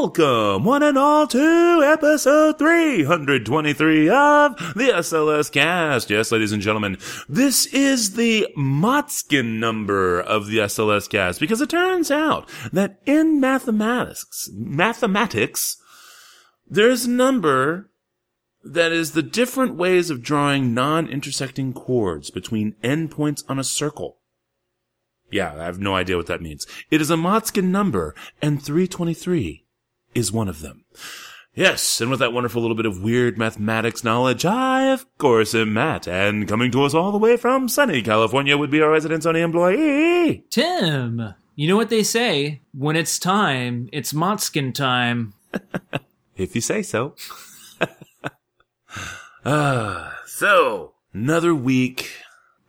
welcome, one and all, to episode 323 of the SLS Cast. Yes, ladies and gentlemen, this is the Motzkin number of the SLS Cast because it turns out that in mathematics, mathematics, there's a number that is the different ways of drawing non-intersecting chords between endpoints on a circle. Yeah, I have no idea what that means. It is a Motzkin number, and 323 is one of them. Yes, and with that wonderful little bit of weird mathematics knowledge, I, of course, am Matt, and coming to us all the way from sunny California would be our resident Sony employee. Tim, you know what they say? When it's time, it's Motzkin time. If you say so. Ah, so, another week,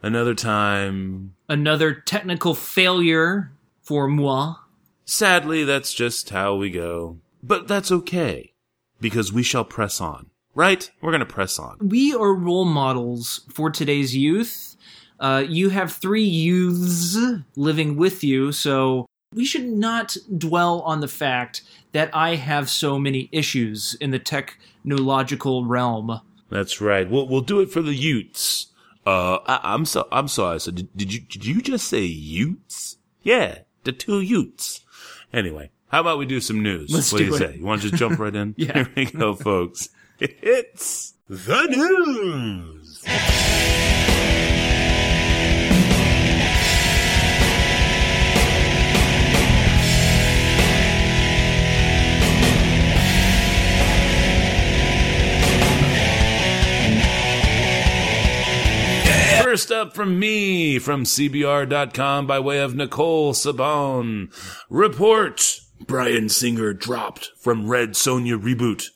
another time. Another technical failure for moi. Sadly, that's just how we go. But that's okay, because we shall press on. Right? We're gonna press on. We are role models for today's youth. Uh, you have three youths living with you, so we should not dwell on the fact that I have so many issues in the technological realm. That's right. We'll we'll do it for the Utes. Uh, I, I'm so I'm sorry. So did, did you did you just say Utes? Yeah, the two Utes. Anyway, how about we do some news? Let's what do do you it. say? You want to just jump right in? Yeah. Here we go, folks. It's the news. First up from me, from CBR.com by way of Nicole Sabone. Report Bryan Singer dropped from Red Sonja reboot.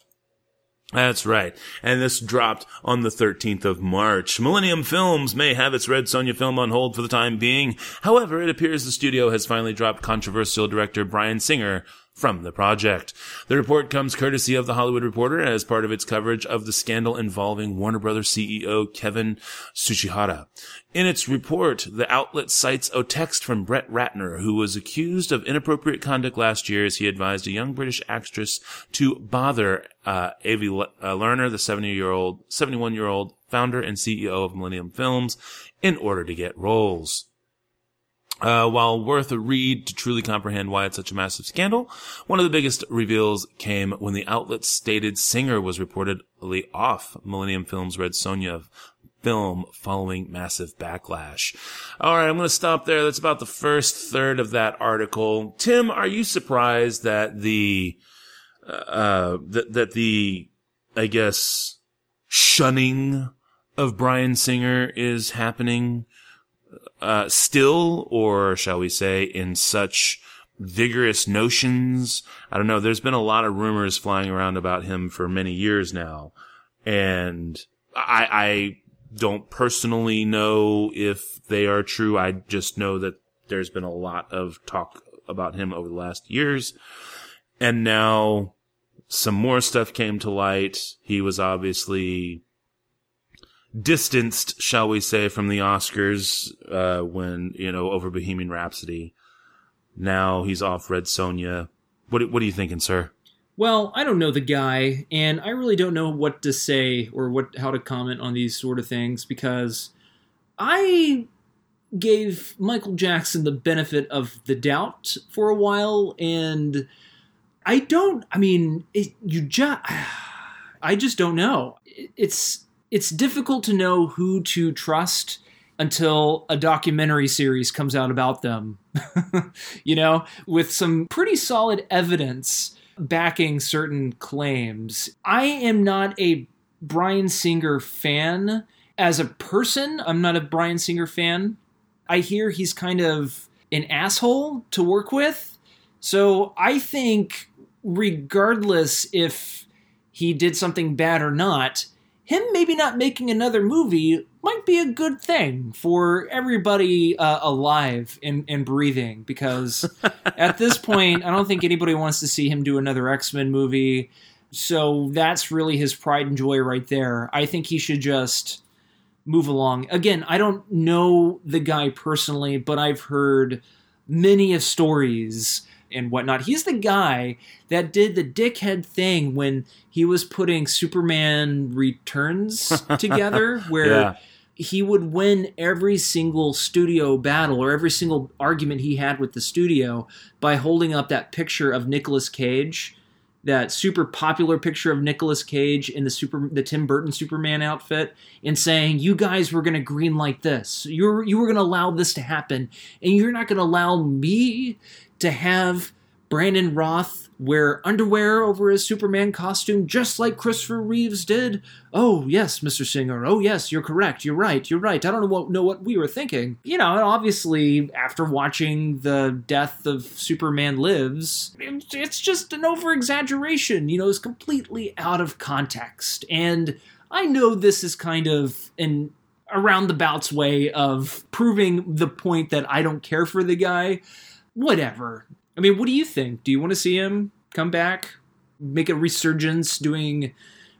That's right. And this dropped on the 13th of March. Millennium Films may have its Red Sonja film on hold for the time being. However, it appears the studio has finally dropped controversial director Bryan Singer from the project. The report comes courtesy of the Hollywood Reporter as part of its coverage of the scandal involving Warner Brothers CEO Kevin Tsuchihara. In its report, the outlet cites a text from Brett Ratner, who was accused of inappropriate conduct last year as he advised a young British actress to bother uh, Avi Le- uh, Lerner, the 70-year-old, 71-year-old founder and CEO of Millennium Films, in order to get roles. Uh, while worth a read to truly comprehend why it's such a massive scandal, one of the biggest reveals came when the outlet stated Singer was reportedly off Millennium Films' Red Sonja film following massive backlash. All right, I'm going to stop there. That's about the first third of that article. Tim, are you surprised that the uh that that the I guess shunning of Bryan Singer is happening uh, still, or shall we say, in such vigorous notions. I don't know. There's been a lot of rumors flying around about him for many years now, and I, I don't personally know if they are true. I just know that there's been a lot of talk about him over the last years, and now some more stuff came to light. He was obviously distanced, shall we say, from the Oscars uh, when you know over Bohemian Rhapsody. Now he's off Red Sonja. What what are you thinking, sir? Well, I don't know the guy, and I really don't know what to say or what how to comment on these sort of things because I gave Michael Jackson the benefit of the doubt for a while, and I don't. I mean, it, you just. I just don't know. It- It's it's difficult to know who to trust until a documentary series comes out about them. you know, with some pretty solid evidence backing certain claims. I am not a Bryan Singer fan as a person. I'm not a Bryan Singer fan. I hear he's kind of an asshole to work with. So I think, regardless if he did something bad or not, him maybe not making another movie might be a good thing for everybody uh, alive and, and breathing because at this point, I don't think anybody wants to see him do another X Men movie. So that's really his pride and joy right there. I think he should just move along. Again, I don't know the guy personally, but I've heard many of stories and whatnot. He's the guy that did the dickhead thing when he was putting Superman Returns together, where Yeah. he would win every single studio battle or every single argument he had with the studio by holding up that picture of Nicolas Cage. That super popular picture of Nicolas Cage in the super the Tim Burton Superman outfit and saying, You guys were gonna green light this. You're you were gonna allow this to happen, and you're not gonna allow me to have Brandon Routh wear underwear over his Superman costume just like Christopher Reeves did. Oh, yes, Mr. Singer. Oh, yes, you're correct. You're right. You're right. I don't know what, know what we were thinking. You know, and obviously, after watching the death of Superman Lives, it's- just an over exaggeration. You know, it's completely out of context. And I know this is kind of an around the bouts way of proving the point that I don't care for the guy whatever. I mean, what do you think? Do you want to see him come back, make a resurgence doing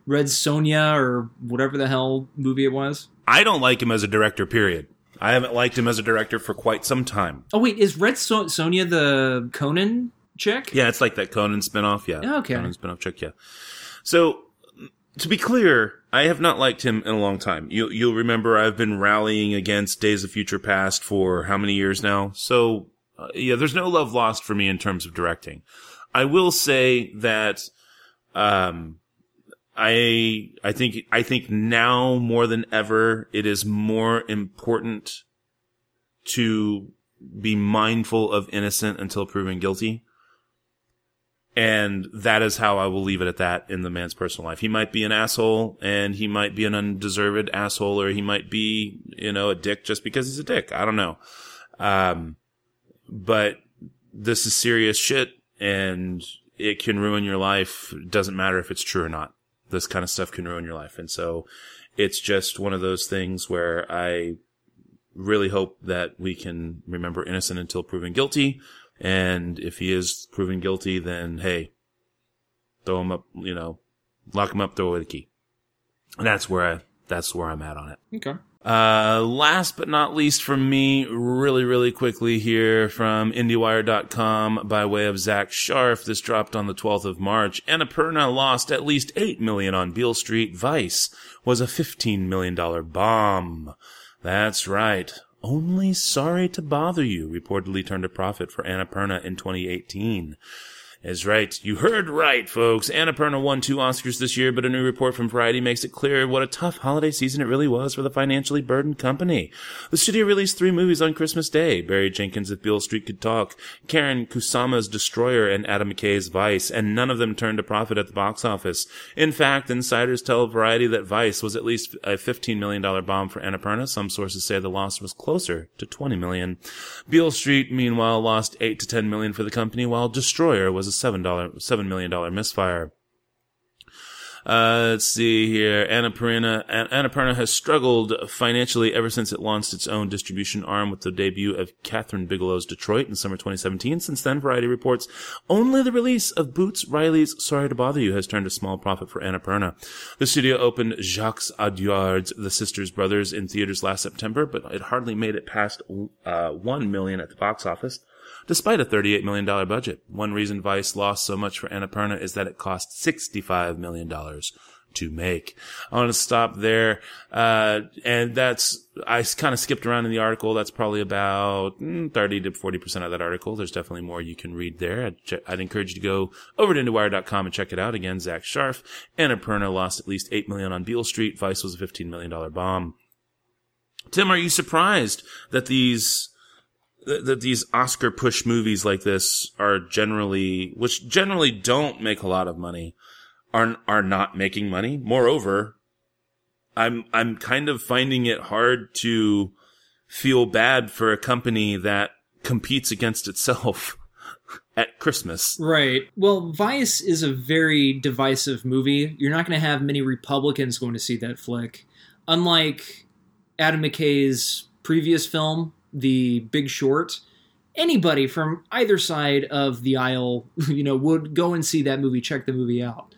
Red Sonja or whatever the hell movie it was? I don't like him as a director, period. I haven't liked him as a director for quite some time. Oh wait, is Red so- Sonja the Conan chick? Yeah, it's like that Conan spinoff. Yeah. Oh, okay. Conan spinoff chick. Yeah. So, to be clear, I have not liked him in a long time. You, you'll remember I've been rallying against Days of Future Past for how many years now? So, uh, yeah, there's no love lost for me in terms of directing. I will say that, um, I, I think, I think now more than ever, it is more important to be mindful of innocent until proven guilty. And that is how I will leave it at that in the man's personal life. He might be an asshole and he might be an undeserved asshole or he might be, you know, a dick just because he's a dick. I don't know. Um, but this is serious shit and it can ruin your life. It doesn't matter if it's true or not. This kind of stuff can ruin your life. And so it's just one of those things where I really hope that we can remember innocent until proven guilty. And if he is proven guilty, then hey, throw him up, you know, lock him up, throw away the key. And that's where I, that's where I'm at on it. Okay. Uh, last but not least from me, really, really quickly here from IndieWire.com by way of Zach Sharf. This dropped on the 12th of March. Annapurna lost at least 8 million on Beale Street. Vice was a $15 million bomb. That's right. Only Sorry to Bother You reportedly turned a profit for Annapurna in 2018 is right. You heard right, folks. Annapurna won two Oscars this year, but a new report from Variety makes it clear what a tough holiday season it really was for the financially burdened company. The studio released three movies on Christmas Day. Barry Jenkins' If Beale Street Could Talk, Karyn Kusama's Destroyer, and Adam McKay's Vice, and none of them turned a profit at the box office. In fact, insiders tell Variety that Vice was at least a $15 million bomb for Annapurna. Some sources say the loss was closer to 20 million. Beale Street, meanwhile, lost 8 to 10 million for the company, while Destroyer was a $7, $7 million misfire. Uh, let's see here. Annapurna, An- Annapurna has struggled financially ever since it launched its own distribution arm with the debut of Kathryn Bigelow's Detroit in summer 2017. Since then, Variety reports only the release of Boots Riley's Sorry to Bother You has turned a small profit for Annapurna. The studio opened Jacques Audiard's The Sisters Brothers in theaters last September, but it hardly made it past uh, 1 million at the box office. Despite a $38 million budget, one reason Vice lost so much for Annapurna is that it cost $65 million to make. I want to stop there. Uh, and that's, I kind of skipped around in the article. That's probably about mm, 30 to 40% of that article. There's definitely more you can read there. I'd, ch- I'd encourage you to go over to IndieWire.com and check it out. Again, Zach Sharf. Annapurna lost at least 8 million on Beale Street. Vice was a $15 million bomb. Tim, are you surprised that these that these Oscar push movies like this are generally, which generally don't make a lot of money, are are not making money. Moreover, I'm I'm kind of finding it hard to feel bad for a company that competes against itself at Christmas. Right. Well, Vice is a very divisive movie. You're not going to have many Republicans going to see that flick. Unlike Adam McKay's previous film, The Big Short, anybody from either side of the aisle, you know, would go and see that movie, check the movie out.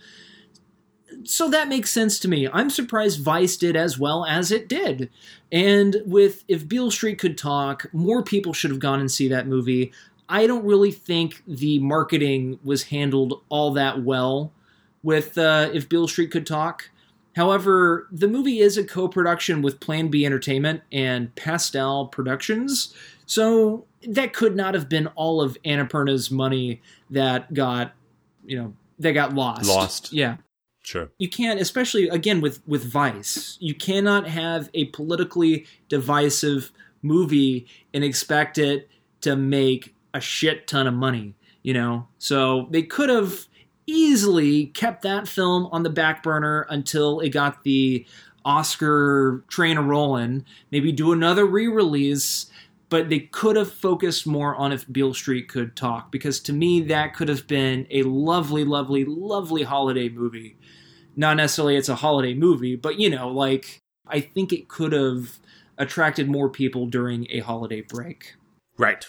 So that makes sense to me. I'm surprised Vice did as well as it did. And with If Beale Street Could Talk, more people should have gone and see that movie. I don't really think the marketing was handled all that well with uh, If Beale Street Could Talk. However, the movie is a co production with Plan B Entertainment and Pastel Productions, so that could not have been all of Annapurna's money that got, you know, that got lost. Lost. Yeah. Sure. You can't, especially again with with Vice, you cannot have a politically divisive movie and expect it to make a shit ton of money. You know, so they could have easily kept that film on the back burner until it got the Oscar train rolling. Maybe do another re-release but they could have focused more on if Beale Street could talk because to me that could have been a lovely, lovely, lovely holiday movie. Not necessarily it's a holiday movie, but you know, like I think it could have attracted more people during a holiday break. Right.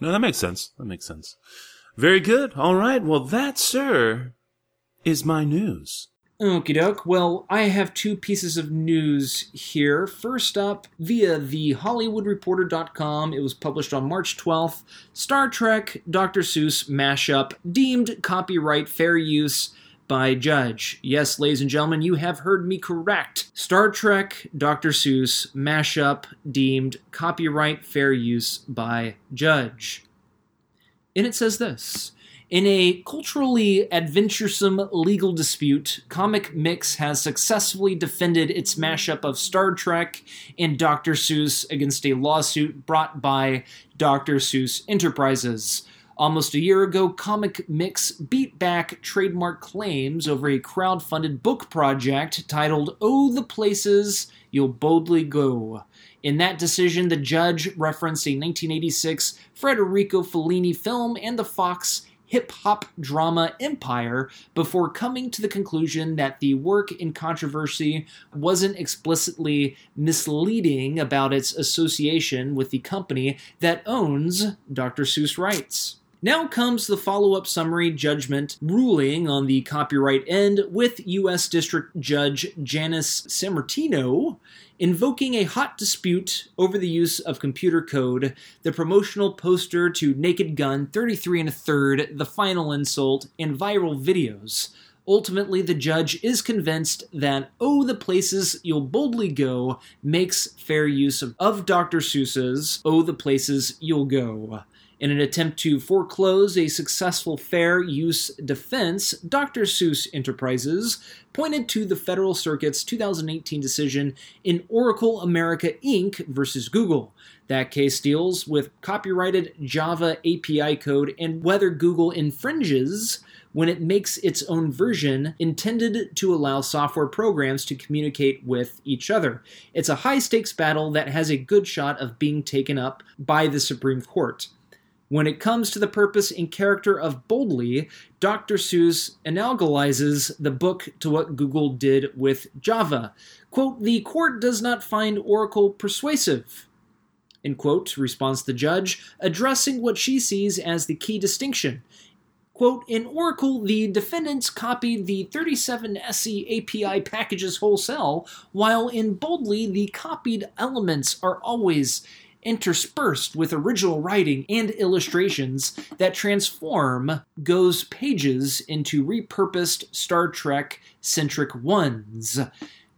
No, that makes sense. That makes sense. Very good. All right. Well, that, sir, is my news. Okie doke. Well, I have two pieces of news here. First up, via the HollywoodReporter.com, it was published on March 12th Star Trek Dr. Seuss mashup deemed copyright fair use by judge. Yes, ladies and gentlemen, you have heard me correct. Star Trek Dr. Seuss mashup deemed copyright fair use by judge. And it says this. In a culturally adventuresome legal dispute, Comic Mix has successfully defended its mashup of Star Trek and Dr. Seuss against a lawsuit brought by Dr. Seuss Enterprises. Almost a year ago, Comic Mix beat back trademark claims over a crowd-funded book project titled Oh the Places You'll Boldly Go. In that decision, the judge referenced a 1986 Federico Fellini film and the Fox hip hop drama Empire before coming to the conclusion that the work in controversy wasn't explicitly misleading about its association with the company that owns Dr. Seuss rights. Now comes the follow up summary judgment ruling on the copyright end with U.S. District Judge Janis Sammartino invoking a hot dispute over the use of computer code, the promotional poster to Naked Gun 33 and a third, The Final Insult, and viral videos. Ultimately, the judge is convinced that Oh, the Places You'll Boldly Go makes fair use of, of Dr. Seuss's Oh, the Places You'll Go. In an attempt to foreclose a successful fair use defense, Dr. Seuss Enterprises pointed to the Federal Circuit's 2018 decision in Oracle America Inc. versus Google. That case deals with copyrighted Java API code and whether Google infringes when it makes its own version intended to allow software programs to communicate with each other. It's a high stakes battle that has a good shot of being taken up by the Supreme Court. When it comes to the purpose and character of Boldly, Dr. Seuss analogizes the book to what Google did with Java. Quote, the court does not find Oracle persuasive. In quote, responds the judge, addressing what she sees as the key distinction. Quote, in Oracle, the defendants copied the 37 SE API packages wholesale, while in Boldly, the copied elements are always interspersed with original writing and illustrations that transform Go's pages into repurposed Star Trek centric ones.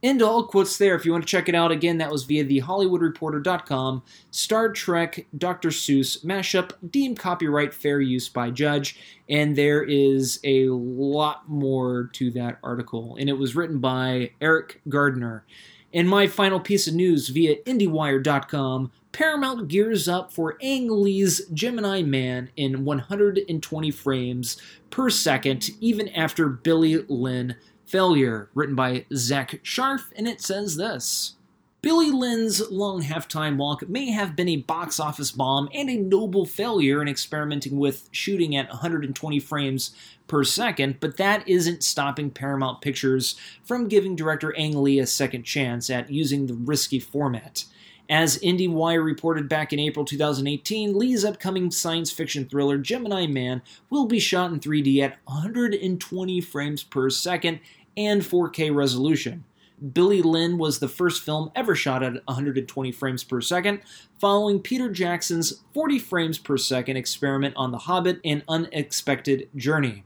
End all quotes there. If you want to check it out again, that was via the HollywoodReporter.com. Star Trek Dr. Seuss mashup deemed copyright fair use by judge, and there is a lot more to that article. And it was written by Eriq Gardner. And my final piece of news via IndieWire.com Paramount gears up for Ang Lee's Gemini Man in 120 frames per second, even after Billy Lynn failure, written by Zach Sharf, and it says this. Billy Lynn's long halftime walk may have been a box office bomb and a noble failure in experimenting with shooting at 120 frames per second, but that isn't stopping Paramount Pictures from giving director Ang Lee a second chance at using the risky format. As IndieWire reported back in April 2018, Lee's upcoming science fiction thriller Gemini Man will be shot in 3D at 120 frames per second and 4K resolution. Billy Lynn was the first film ever shot at 120 frames per second, following Peter Jackson's 40 frames per second experiment on The Hobbit and Unexpected Journey.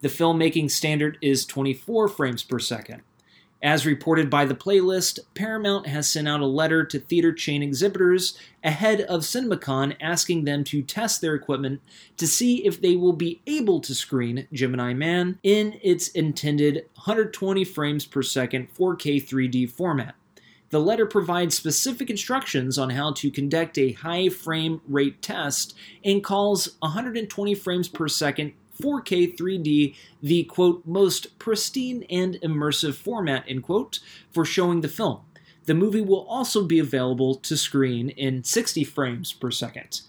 The filmmaking standard is 24 frames per second. As reported by the playlist, Paramount has sent out a letter to theater chain exhibitors ahead of CinemaCon asking them to test their equipment to see if they will be able to screen Gemini Man in its intended 120 frames per second 4K 3D format. The letter provides specific instructions on how to conduct a high frame rate test and calls 120 frames per second 4K 3D the quote most pristine and immersive format end quote for showing the film. The movie will also be available to screen in 60 frames per second.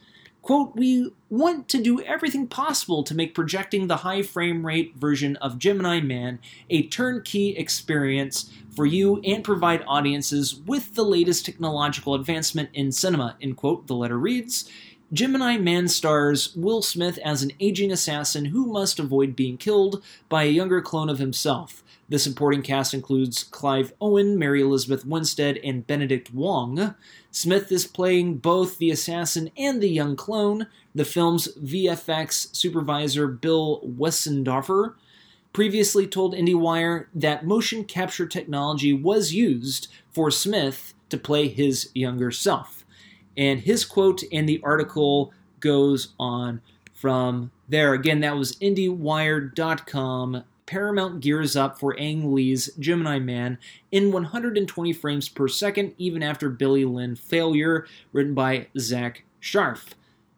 Quote, we want to do everything possible to make projecting the high frame rate version of Gemini Man a turnkey experience for you and provide audiences with the latest technological advancement in cinema, end quote, the letter reads. Gemini Man stars Will Smith as an aging assassin who must avoid being killed by a younger clone of himself. The supporting cast includes Clive Owen, Mary Elizabeth Winstead, and Benedict Wong. Smith is playing both the assassin and the young clone. The film's VFX supervisor, Bill Westenhofer, previously told IndieWire that motion capture technology was used for Smith to play his younger self. And his quote in the article goes on from there. Again, that was IndieWire.com. Paramount gears up for Ang Lee's Gemini Man in 120 frames per second, even after Billy Lynn failure, written by Zach Sharf.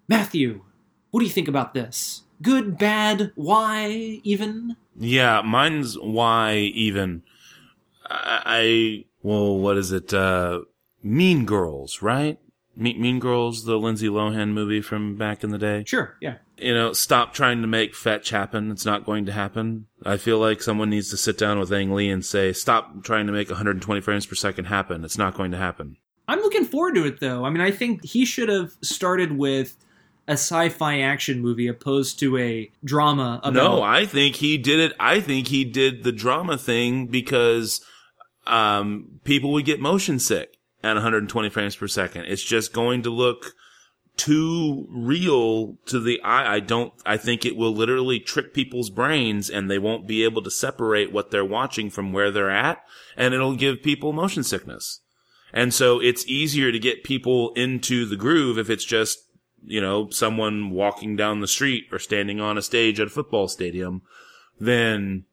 Matthew, what do you think about this? Good, bad, why, even? Yeah, mine's why even. I, I well, what is it? Uh, mean Girls, right? Mean, mean Girls, the Lindsay Lohan movie from back in the day. Sure, yeah. You know, stop trying to make fetch happen. It's not going to happen. I feel like someone needs to sit down with Ang Lee and say, stop trying to make 120 frames per second happen. It's not going to happen. I'm looking forward to it, though. I mean, I think he should have started with a sci-fi action movie opposed to a drama. About- no, I think he did it. I think he did the drama thing because um, people would get motion sick at 120 frames per second. It's just going to look too real to the eye. I don't, I think it will literally trick people's brains and they won't be able to separate what they're watching from where they're at and it'll give people motion sickness. And so it's easier to get people into the groove if it's just, you know, someone walking down the street or standing on a stage at a football stadium than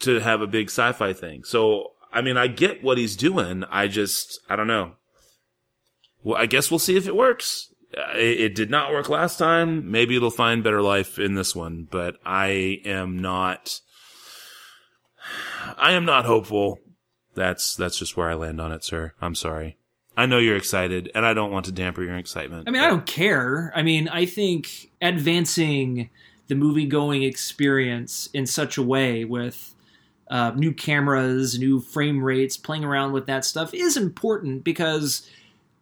to have a big sci-fi thing. So I mean, I get what he's doing. I just, I don't know. Well, I guess we'll see if it works. Uh, it, it, did not work last time. Maybe it'll find better life in this one, but I am not, I am not hopeful. That's, that's just where I land on it, sir. I'm sorry. I know you're excited and I don't want to damper your excitement. I mean, I don't care. I mean, I think advancing the movie going experience in such a way with uh, new cameras, new frame rates, playing around with that stuff is important because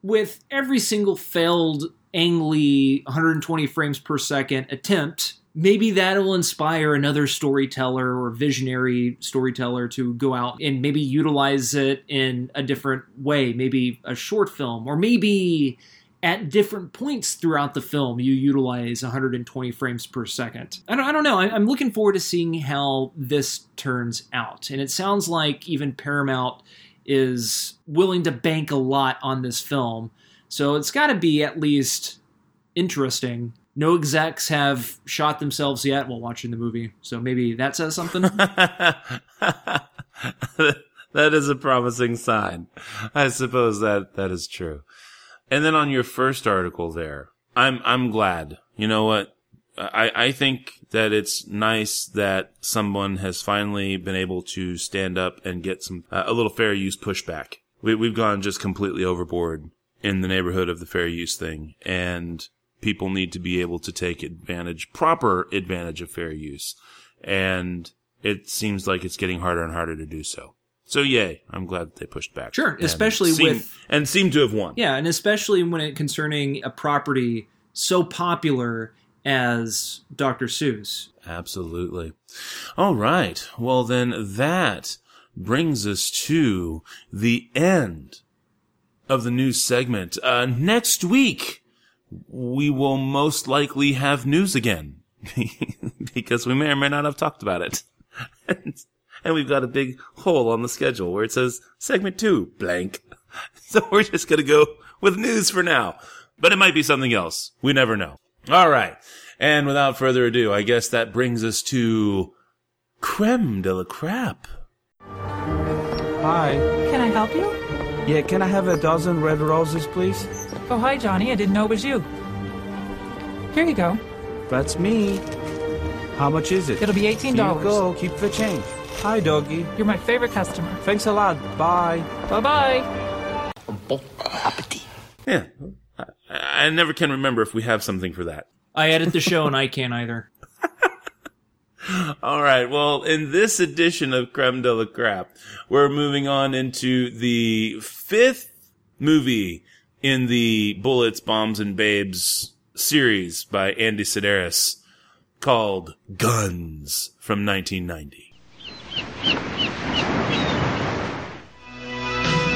with every single failed Ang Lee 120 frames per second attempt, maybe that will inspire another storyteller or visionary storyteller to go out and maybe utilize it in a different way, maybe a short film, or maybe at different points throughout the film, you utilize 120 frames per second. I don't, I don't know. I'm looking forward to seeing how this turns out. And it sounds like even Paramount is willing to bank a lot on this film. So it's got to be at least interesting. No execs have shot themselves yet while watching the movie. So maybe that says something. that is a promising sign. I suppose that that is true. And then on your first article there, I'm, I'm glad. You know what? I, I think that it's nice that someone has finally been able to stand up and get some, uh, a little fair use pushback we, we've gone just completely overboard in the neighborhood of the fair use thing, and people need to be able to take advantage, proper advantage of fair use, and it seems like it's getting harder and harder to do so. So yay, I'm glad they pushed back. Sure, and especially seem- with- and seem to have won. Yeah, and especially when it concerning a property so popular as Dr. Seuss. Absolutely. All right. Well, then that brings us to the end of the news segment. Uh, next week, we will most likely have news again because we may or may not have talked about it. and, and we've got a big hole on the schedule where it says segment two, blank. So we're just going to go with news for now, but it might be something else. We never know. All right. And without further ado, I guess that brings us to creme de la crap. Hi. Can I help you? Yeah, can I have a dozen red roses, please? Oh, hi, Johnny. I didn't know it was you. Here you go. That's me. How much is it? It'll be $18. Here you go. Keep the change. Hi, doggy. You're my favorite customer. Thanks a lot. Bye. Bye bye. Bon appetit. Yeah. I, I never can remember if we have something for that. I edit the show and I can't either. All right. Well, in this edition of Creme de la Crap, we're moving on into the fifth movie in the Bullets, Bombs, and Babes series by Andy Sidaris called Guns from 1990.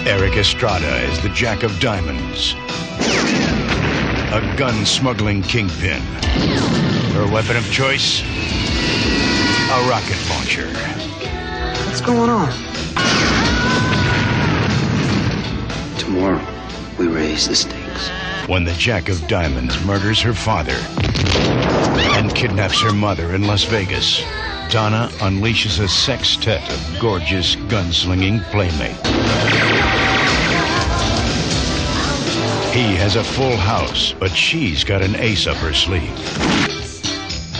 Erik Estrada is the Jack of Diamonds. A gun smuggling kingpin. Her weapon of choice? A rocket launcher. What's going on? Tomorrow, we raise the stakes. When the Jack of Diamonds murders her father and kidnaps her mother in Las Vegas, Donna unleashes a sextet of gorgeous gunslinging playmates. He has a full house, but she's got an ace up her sleeve.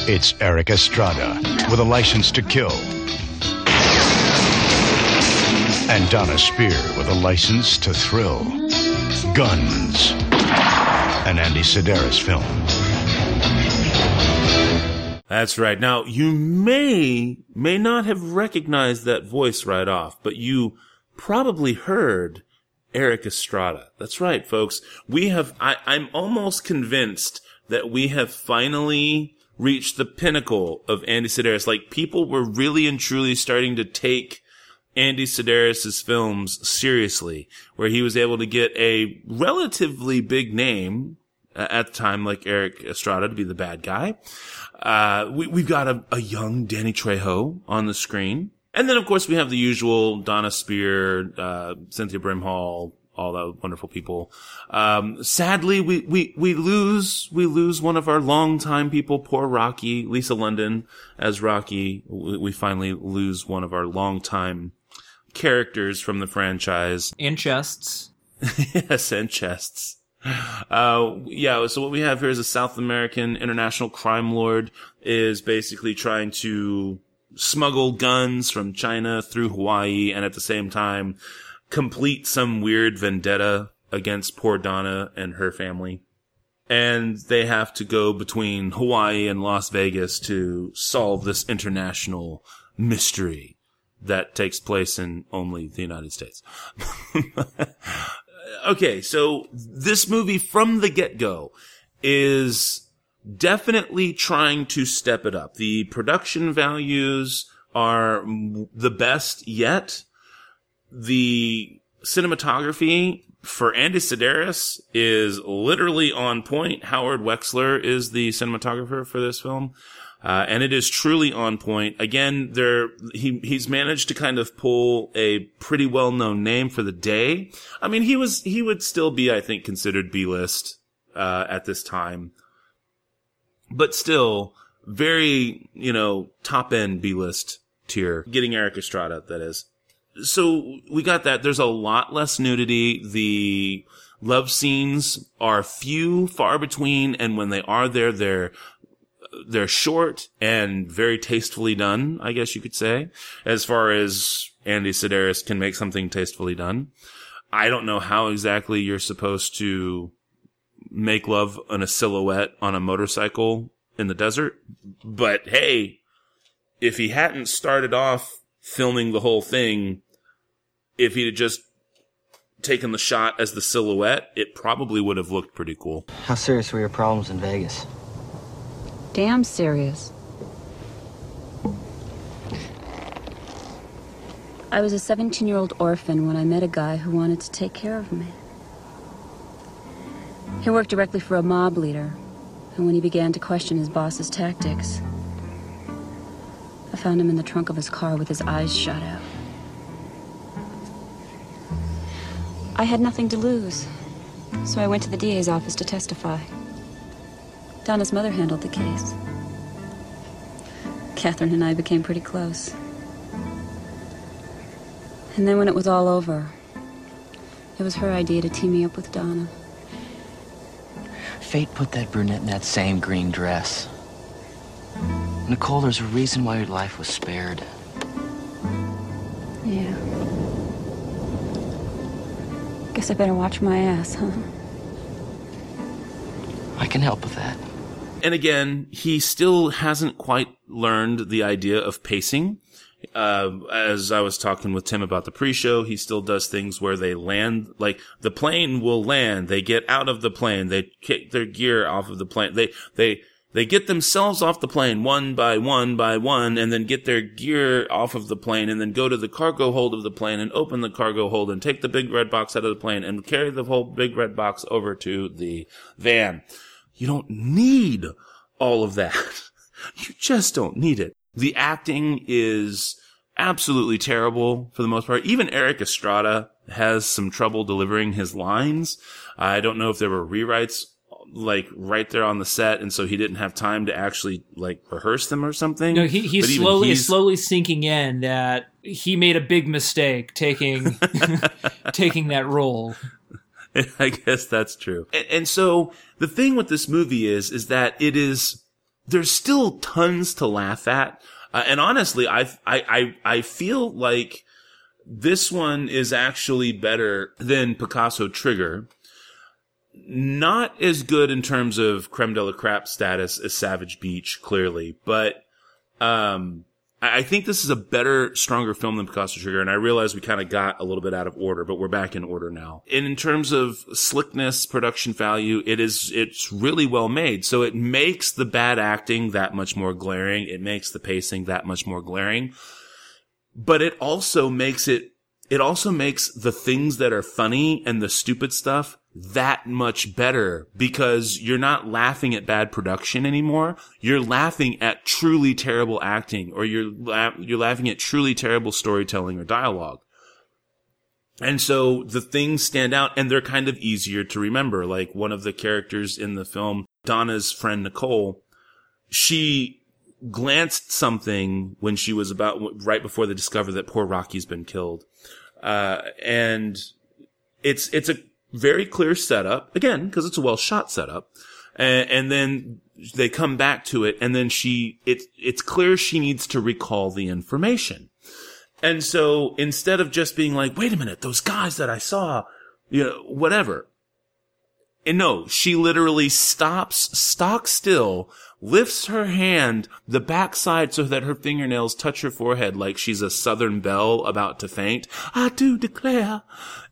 It's Erik Estrada with a license to kill. And Dona Speir with a license to thrill. Guns. An Andy Sidaris film. That's right. Now, you may, may not have recognized that voice right off, but you probably heard Erik Estrada. That's right, folks. We have, I, I'm almost convinced that we have finally reached the pinnacle of Andy Sidaris. Like, people were really and truly starting to take Andy Sidaris' films seriously, where he was able to get a relatively big name uh, at the time, like Erik Estrada, to be the bad guy. Uh, we, we've got a, a young Danny Trejo on the screen. And then, of course, we have the usual Dona Speir, uh, Cynthia Brimhall, all the wonderful people. Um, sadly, we, we, we lose, we lose one of our longtime people, poor Rocky, Lisa London as Rocky. We, we finally lose one of our longtime characters from the franchise. And chests. yes, and chests. Uh, yeah, so what we have here is a South American international crime lord is basically trying to smuggle guns from China through Hawaii and at the same time complete some weird vendetta against poor Donna and her family. And they have to go between Hawaii and Las Vegas to solve this international mystery that takes place in only the United States. okay, so this movie from the get-go is definitely trying to step it up. The production values are the best yet. The cinematography for Andy Sidaris is literally on point. Howard Wexler is the cinematographer for this film. Uh, and it is truly on point. Again, there, he, he's managed to kind of pull a pretty well-known name for the day. I mean, he was, he would still be, I think, considered B-list, uh, at this time. But still, very, you know, top end B-list tier. Getting Erik Estrada, that is. So we got that. There's a lot less nudity. The love scenes are few, far between, and when they are there, they're they're short and very tastefully done, I guess you could say, as far as Andy Sidaris can make something tastefully done. I don't know how exactly you're supposed to make love in a silhouette on a motorcycle in the desert, but hey, if he hadn't started off filming the whole thing, if he'd just taken the shot as the silhouette, it probably would have looked pretty cool. How serious were your problems in Vegas? Damn serious. I was a 17 year old orphan when I met a guy who wanted to take care of me. He worked directly for a mob leader, and when he began to question his boss's tactics, I found him in the trunk of his car with his eyes shut out. I had nothing to lose, so I went to the DA's office to testify. Donna's mother handled the case. Catherine and I became pretty close. And then when it was all over, it was her idea to team me up with Donna. Fate put that brunette in that same green dress. Nicole, there's a reason why your life was spared. Yeah. Guess I better watch my ass, huh? I can help with that. And again, he still hasn't quite learned the idea of pacing. Uh, as I was talking with Tim about the pre-show, he still does things where they land, like the plane will land, they get out of the plane, they kick their gear off of the plane, they, they, they get themselves off the plane one by one by one and then get their gear off of the plane and then go to the cargo hold of the plane and open the cargo hold and take the big red box out of the plane and carry the whole big red box over to the van. You don't need all of that. You just don't need it. The acting is absolutely terrible for the most part. Even Erik Estrada has some trouble delivering his lines. I don't know if there were rewrites like right there on the set, and so he didn't have time to actually like rehearse them or something. No, he, he's slowly he's- slowly sinking in that he made a big mistake taking taking that role. I guess that's true. And, and so the thing with this movie is, is that it is, there's still tons to laugh at. Uh, and honestly, I, I, I, I feel like this one is actually better than Picasso Trigger. Not as good in terms of creme de la crap status as Savage Beach, clearly, but, um, I think this is a better, stronger film than Picasso Trigger, and I realize we kind of got a little bit out of order, but we're back in order now. And in terms of slickness, production value, it is, it's really well made. So it makes the bad acting that much more glaring. It makes the pacing that much more glaring. But it also makes it, it also makes the things that are funny and the stupid stuff that much better because you're not laughing at bad production anymore. You're laughing at truly terrible acting or you're la- you're laughing at truly terrible storytelling or dialogue. And so the things stand out and they're kind of easier to remember. Like one of the characters in the film, Donna's friend Nicole, she glanced something when she was about right before they discover that poor Rocky's been killed. Uh, and it's, it's a very clear setup again, because it's a well shot setup. And, and then they come back to it and then she, it's, it's clear she needs to recall the information. And so instead of just being like, wait a minute, those guys that I saw, you know, whatever. And no, she literally stops, stock still, lifts her hand, the backside so that her fingernails touch her forehead like she's a southern belle about to faint. I do declare.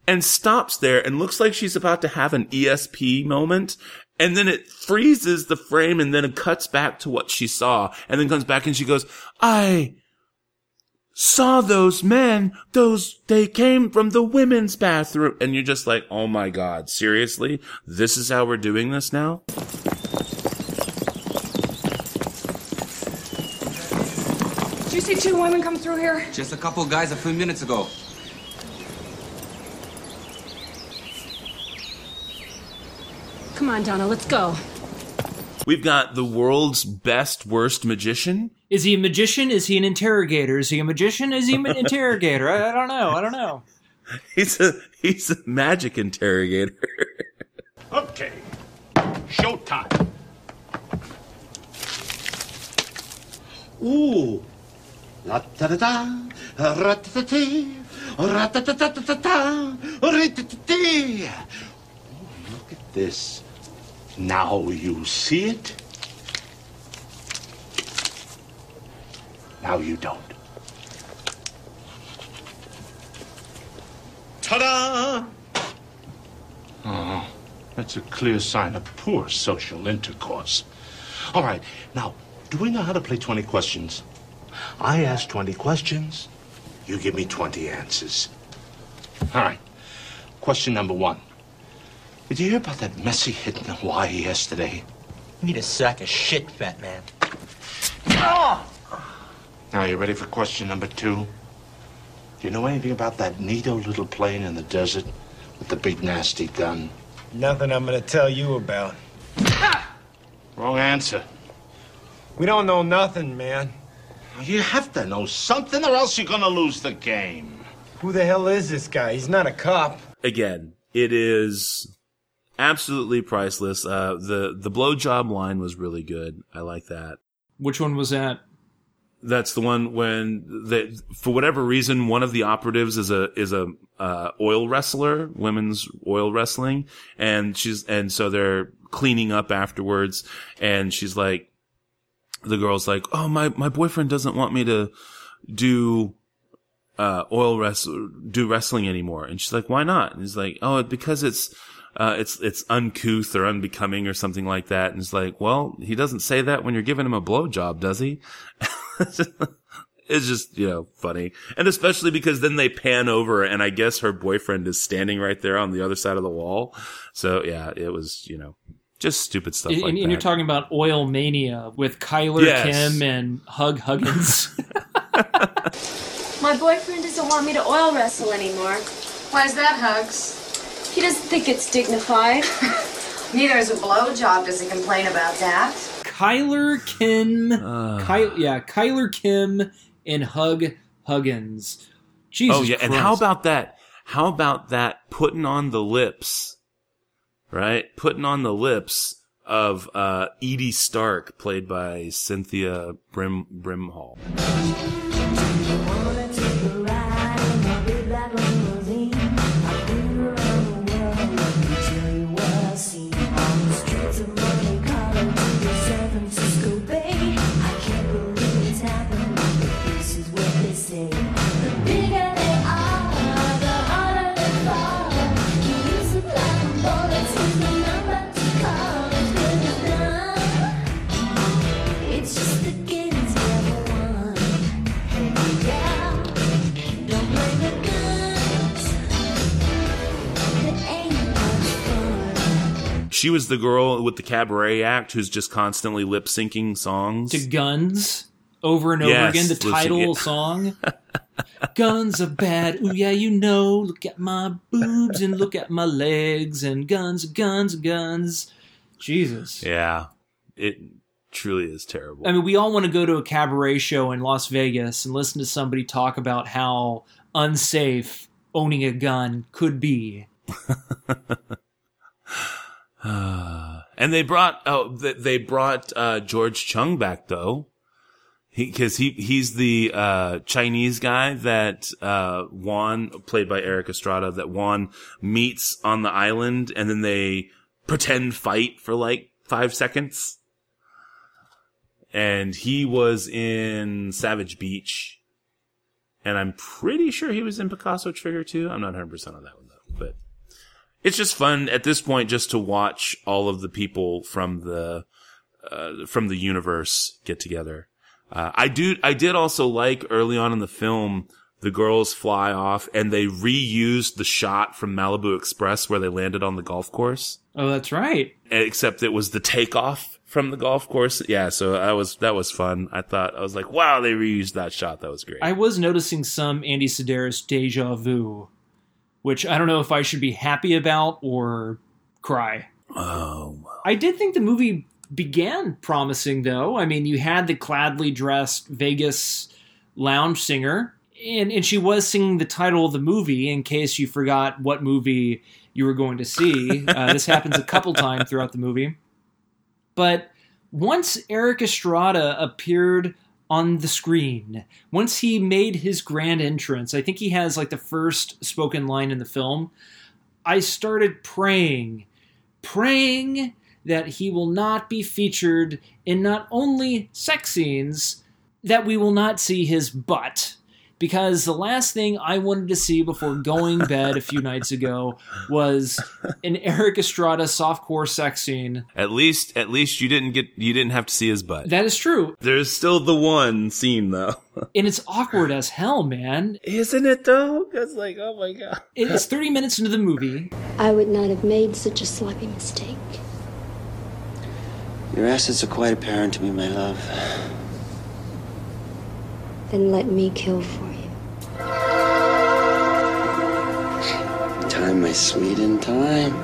And stops there and looks like she's about to have an ESP moment. And then it freezes the frame and then it cuts back to what she saw and then comes back and she goes, I saw those men, those, they came from the women's bathroom. And you're just like, oh my God, seriously? This is how we're doing this now? Did you see two women come through here? Just a couple guys a few minutes ago. Come on, Donna, let's go. We've got the world's best worst magician. Is he a magician? Is he an interrogator? Is he a magician? Is he an interrogator? I, I don't know. I don't know. He's a, he's a magic interrogator. Okay. Showtime. Ooh. La da da da, ra da da Ra-ta-ta-ta-ta-ta, ri-ti-ti-ti. Look at this. Now you see it. Now you don't. Ta-da! Oh, that's a clear sign of poor social intercourse. All right, now, do we know how to play 20 questions? I ask 20 questions, you give me 20 answers. All right, question number one. Did you hear about that messy hit in Hawaii yesterday? You need a sack of shit, fat man. Now, you ready for question number two? Do you know anything about that neato little plane in the desert with the big nasty gun? Nothing I'm gonna tell you about. Wrong answer. We don't know nothing, man. You have to know something or else you're gonna lose the game. Who the hell is this guy? He's not a cop. Again, it is absolutely priceless. Uh, the the blowjob line was really good. I like that. Which one was that? That's the one when that for whatever reason one of the operatives is a is a uh, oil wrestler, women's oil wrestling, and she's and so they're cleaning up afterwards, and she's like, the girl's like, oh my my boyfriend doesn't want me to do uh, oil wrestle do wrestling anymore, and she's like, why not? And he's like, oh, because it's uh, it's it's uncouth or unbecoming or something like that. And it's like, well, he doesn't say that when you're giving him a blowjob, does he? it's just you know funny, and especially because then they pan over, and I guess her boyfriend is standing right there on the other side of the wall. So yeah, it was you know just stupid stuff and, like and that. you're talking about Oil Mania with Kyler Yes. Kim and Hug Huggins. My boyfriend doesn't want me to oil wrestle anymore. Why's that, Hugs? He doesn't think it's dignified. Neither is a blowjob. Does he complain about that? Kyler Kim, Ky- yeah, Kyler Kim and Hug Huggins. Jesus oh yeah, and how about that? How about that putting on the lips, right? Putting on the lips of uh, Edie Stark, played by Cynthia Brim Brimhall. She was the girl with the cabaret act who's just constantly lip syncing songs. to Guns over and over Yes, again, the title song. guns are bad. Ooh yeah, you know. Look at my boobs and look at my legs and guns, guns, guns. Jesus. Yeah, it truly is terrible. I mean, we all want to go to a cabaret show in Las Vegas and listen to somebody talk about how unsafe owning a gun could be. and they brought oh they brought uh, George Chung back though. Because he, he's the uh, Chinese guy that uh, Juan, played by Erik Estrada, that Juan meets on the island, and then they pretend fight for like five seconds. And he was in Savage Beach, and I'm pretty sure he was in Picasso Trigger too. I'm not 100 percent on that one though, but it's just fun at this point just to watch all of the people from the uh, from the universe get together. Uh, I do. I did also like early on in the film the girls fly off and they reused the shot from Malibu Express where they landed on the golf course, Oh, that's right. except it was the takeoff from the golf course. Yeah, so that was that was fun. I thought I was like, wow, they reused that shot. That was great. I was noticing some Andy Sidaris deja vu, which I don't know if I should be happy about or cry. Oh, I did think the movie began promising, though. I mean, you had the gladly dressed Vegas lounge singer, and, and she was singing the title of the movie in case you forgot what movie you were going to see. Uh, this happens a couple times throughout the movie. But once Erik Estrada appeared on the screen, once he made his grand entrance, I think he has like the first spoken line in the film. I started praying, praying that he will not be featured in not only sex scenes, that we will not see his butt. Because the last thing I wanted to see before going bed a few nights ago was an Erik Estrada softcore sex scene. At least, at least you didn't get, you didn't have to see his butt. That is true. There's still the one scene though. And it's awkward as hell, man. Isn't it though? It's like, oh my god. It is 30 minutes into the movie. I would not have made such a sloppy mistake. Your assets are quite apparent to me, my love. Then let me kill for you. Time, my sweet, in time.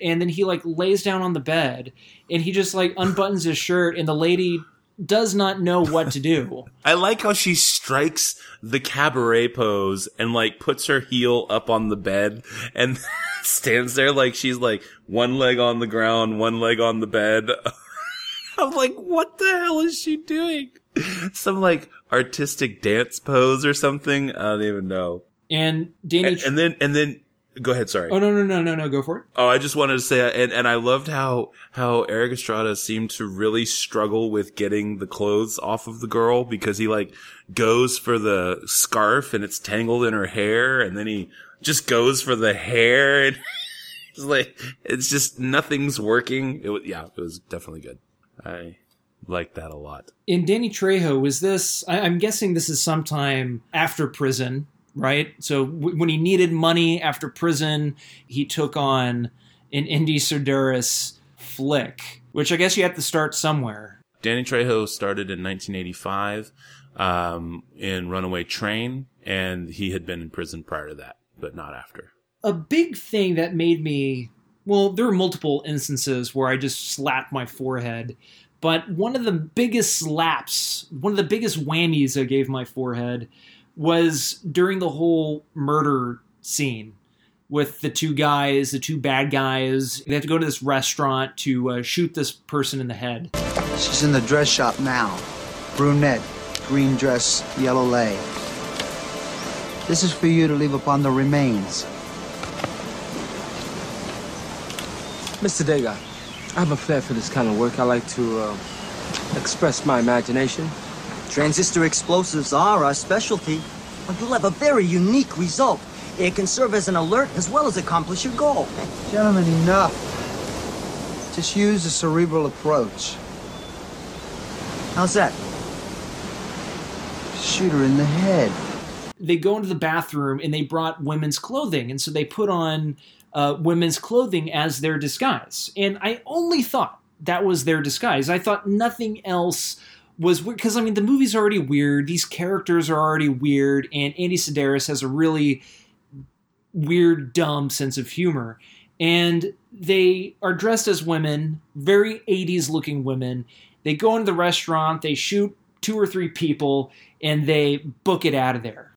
And then he like lays down on the bed and he just like unbuttons his shirt and the lady does not know what to do. I like how she strikes the cabaret pose and like puts her heel up on the bed and stands there like she's like one leg on the ground, one leg on the bed. I'm like, what the hell is she doing? Some like artistic dance pose or something? I don't even know. And Danny And, and then, and then, go ahead, sorry. Oh no no no no no go for it. Oh, I just wanted to say, and, and I loved how, how Erik Estrada seemed to really struggle with getting the clothes off of the girl because he like goes for the scarf and it's tangled in her hair and then he just goes for the hair and it's like, it's just nothing's working. It was, yeah, it was definitely good. I like that a lot. In Danny Trejo, was this? I, I'm guessing this is sometime after prison, right? So w- when he needed money after prison, he took on an Indy Sidaris flick, which I guess you have to start somewhere. Danny Trejo started in 1985 um, in Runaway Train, and he had been in prison prior to that, but not after. A big thing that made me well, there were multiple instances where I just slapped my forehead, but one of the biggest slaps, one of the biggest whammies I gave my forehead was during the whole murder scene with the two guys, the two bad guys. They have to go to this restaurant to uh, shoot this person in the head. She's in the dress shop now. Brunette, green dress, yellow lay. This is for you to leave upon the remains. Mr. Degas, I have a flair for this kind of work. I like to uh, express my imagination. Transistor explosives are our specialty. but you'll have a very unique result. It can serve as an alert as well as accomplish your goal. Gentlemen, enough. Just use a cerebral approach. How's that? Shoot her in the head. They go into the bathroom and they brought women's clothing, and so they put on uh, women's clothing as their disguise. And I only thought that was their disguise. I thought nothing else was because I mean the movie's already weird. These characters are already weird, and Andy Sidaris has a really weird, dumb sense of humor. And they are dressed as women, very 80s looking women. They go into the restaurant, they shoot two or three people, and they book it out of there.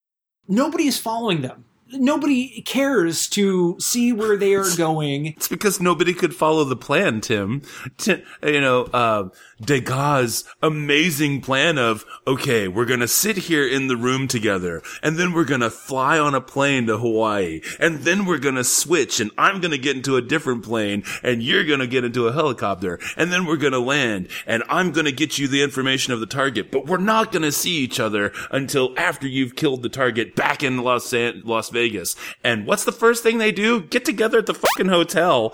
Nobody is following them. Nobody cares to see where they are going. It's because nobody could follow the plan, Tim. Ti- you know, uh, Degas' amazing plan of, okay, we're gonna sit here in the room together, and then we're gonna fly on a plane to Hawaii, and then we're gonna switch, and I'm gonna get into a different plane, and you're gonna get into a helicopter, and then we're gonna land, and I'm gonna get you the information of the target, but we're not gonna see each other until after you've killed the target back in Los, San- Las Vegas. And what's the first thing they do? Get together at the fucking hotel.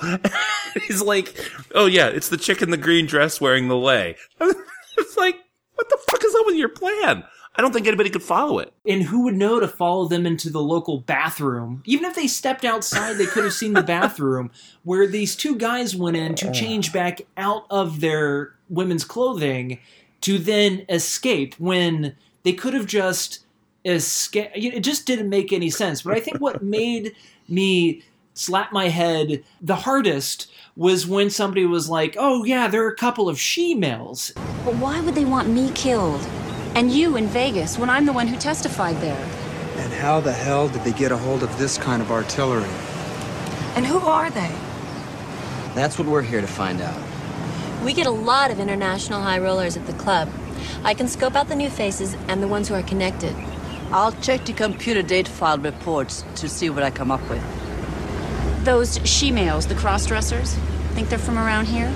He's like, oh yeah, it's the chick in the green dress wearing the lei. it's like, what the fuck is up with your plan? I don't think anybody could follow it. And who would know to follow them into the local bathroom? Even if they stepped outside, they could have seen the bathroom where these two guys went in to change back out of their women's clothing to then escape when they could have just escaped. It just didn't make any sense. But I think what made me slap my head the hardest was when somebody was like, oh, yeah, there are a couple of she males. But why would they want me killed? And you in Vegas when I'm the one who testified there? And how the hell did they get a hold of this kind of artillery? And who are they? That's what we're here to find out. We get a lot of international high rollers at the club. I can scope out the new faces and the ones who are connected. I'll check the computer data file reports to see what I come up with. Those she-males, the cross-dressers, think they're from around here?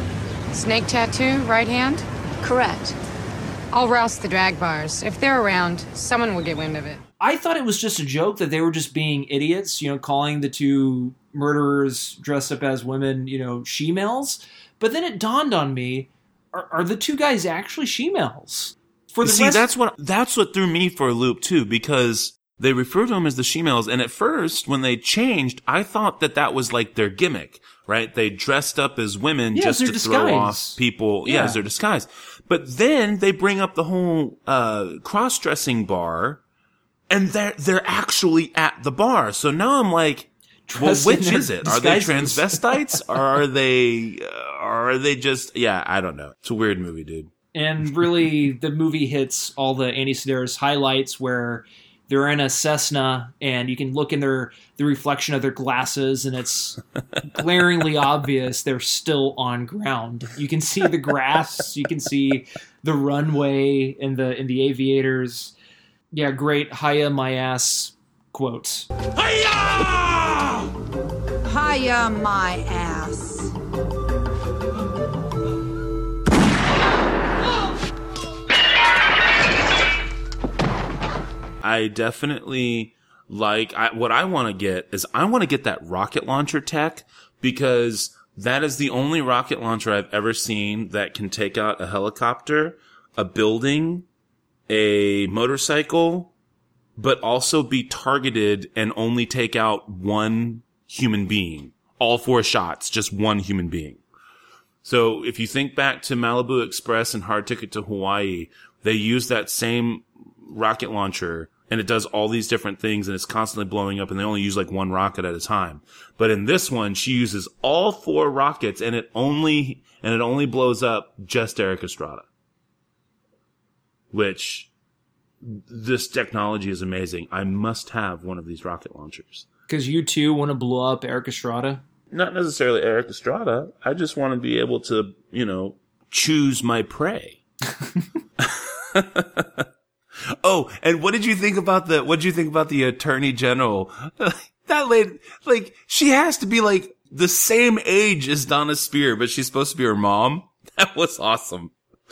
Snake tattoo, right hand? Correct. I'll rouse the drag bars. If they're around, someone will get wind of it. I thought it was just a joke that they were just being idiots, you know, calling the two murderers dressed up as women, you know, she-males. But then it dawned on me: are, are the two guys actually she-males? For the See, rest- that's what that's what threw me for a loop too, because they refer to them as the she-males, and at first, when they changed, I thought that that was like their gimmick, right? They dressed up as women Yeah, just to their throw off people, yeah. Yeah. as their disguise. But then they bring up the whole uh, cross-dressing bar, and they're they're actually at the bar. So now I'm like. Well, which is it? Are they transvestites or are they, uh, are they just, yeah, I don't know. It's a weird movie, dude. And really the movie hits all the Andy Sidaris highlights where they're in a Cessna and you can look in their the reflection of their glasses and it's glaringly obvious they're still on ground. You can see the grass, you can see the runway and the in the aviators. Yeah, great Hiya my ass quotes. Hiya, my ass. I definitely like I, what I want to get is I want to get that rocket launcher tech because that is the only rocket launcher I've ever seen that can take out a helicopter, a building, a motorcycle, but also be targeted and only take out one human being. All four shots, just one human being. So if you think back to Malibu Express and Hard Ticket to Hawaii, they use that same rocket launcher and it does all these different things and it's constantly blowing up and they only use like one rocket at a time. But in this one, she uses all four rockets and it only, and it only blows up just Erik Estrada. Which this technology is amazing. I must have one of these rocket launchers. Because you too want to blow up Erik Estrada. Not necessarily Erik Estrada. I just want to be able to, you know, choose my prey. oh, and what did you think about the what did you think about the attorney general? that lady like she has to be like the same age as Dona Speir, but she's supposed to be her mom. That was awesome.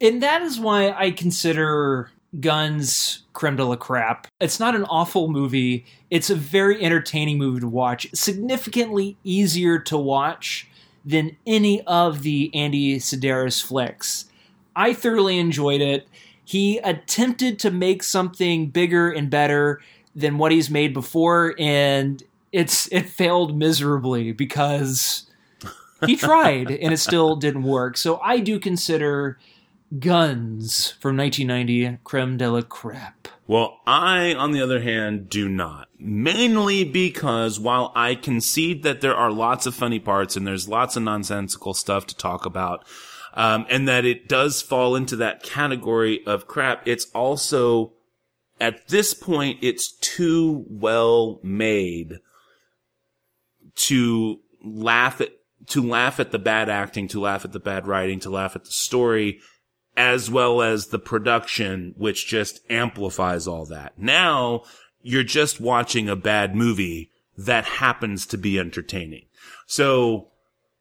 And that is why I consider Guns creme de la crap. It's not an awful movie. It's a very entertaining movie to watch. Significantly easier to watch than any of the Andy Sidaris flicks. I thoroughly enjoyed it. He attempted to make something bigger and better than what he's made before, and it's it failed miserably because he tried and it still didn't work. So I do consider Guns from 1990 creme de la crap. Well, I, on the other hand, do not. Mainly because while I concede that there are lots of funny parts and there's lots of nonsensical stuff to talk about, um, and that it does fall into that category of crap, it's also, at this point, it's too well made to laugh at, to laugh at the bad acting, to laugh at the bad writing, to laugh at the story, as well as the production, which just amplifies all that. Now you're just watching a bad movie that happens to be entertaining. So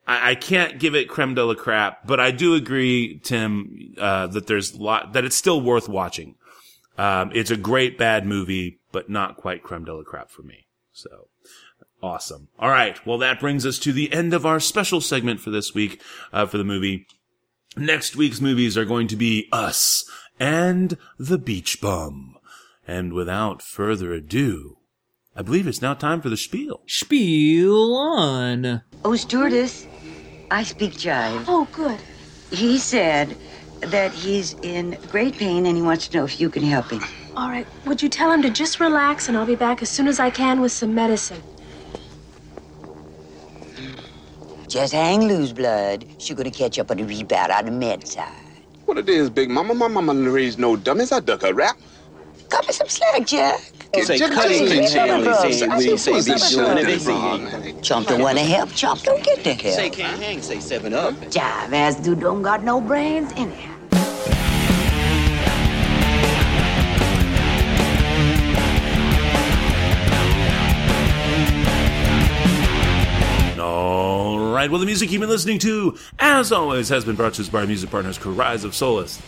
I, I can't give it creme de la crap, but I do agree, Tim, uh, that there's lot, that it's still worth watching. Um, it's a great bad movie, but not quite creme de la crap for me. So awesome. All right. Well, that brings us to the end of our special segment for this week, uh, for the movie. Next week's movies are going to be Us and The Beach Bum. And without further ado, I believe it's now time for the spiel. Spiel on. Oh, stewardess, I speak jive. Oh, good. He said that he's in great pain and he wants to know if you can help him. All right. Would you tell him to just relax and I'll be back as soon as I can with some medicine? Just hang loose, blood. She's gonna catch up on the rebound on the med side. What it is, Big Mama? My mama raised no dummies. I duck a rap. Come me some slack, Jack. Say Jack, cutting Jack, things Jack, down, Jack, they say, Jack, we Jack, say Jack, be doing Jack. Chump don't want to help. Chump don't get the help. Say can't hang, say seven up. Jive ass dude don't got no brains anyhow. All right. Well, the music you've been listening to, as always, has been brought to us by our music partners, Cries of Solace.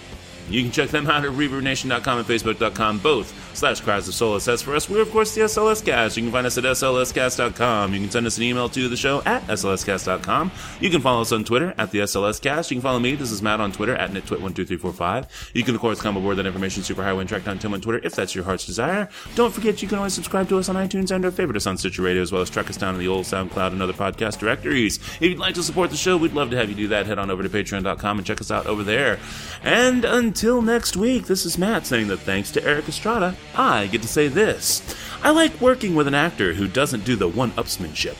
You can check them out at ReverbNation.com and Facebook.com, both slash Cries of Solace. As for us, we're, of course, the SLS Cast. You can find us at SLScast.com. You can send us an email to the show at SLScast.com. You can follow us on Twitter at the SLS Cast. You can follow me, this is Matt, on Twitter at NitTwit12345. You can, of course, come aboard that information superhighway and track down Tim on Twitter if that's your heart's desire. Don't forget, you can always subscribe to us on iTunes and or favorite us on Stitcher Radio, as well as track us down in the old SoundCloud and other podcast directories. If you'd like to support the show, we'd love to have you do that. Head on over to patreon.com and check us out over there. And until next week, this is Matt saying that thanks to Erik Estrada, I get to say this. I like working with an actor who doesn't do the one upsmanship,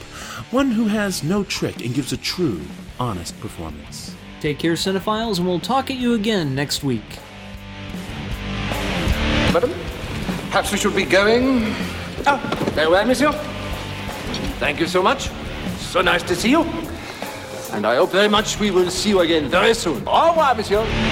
one who has no trick and gives a true, honest performance. Take care, cinephiles, and we'll talk at you again next week. Madam, perhaps we should be going. Ah, farewell, monsieur. Thank you so much. So nice to see you. And I hope very much we will see you again very soon. Au revoir, monsieur. Monsieur!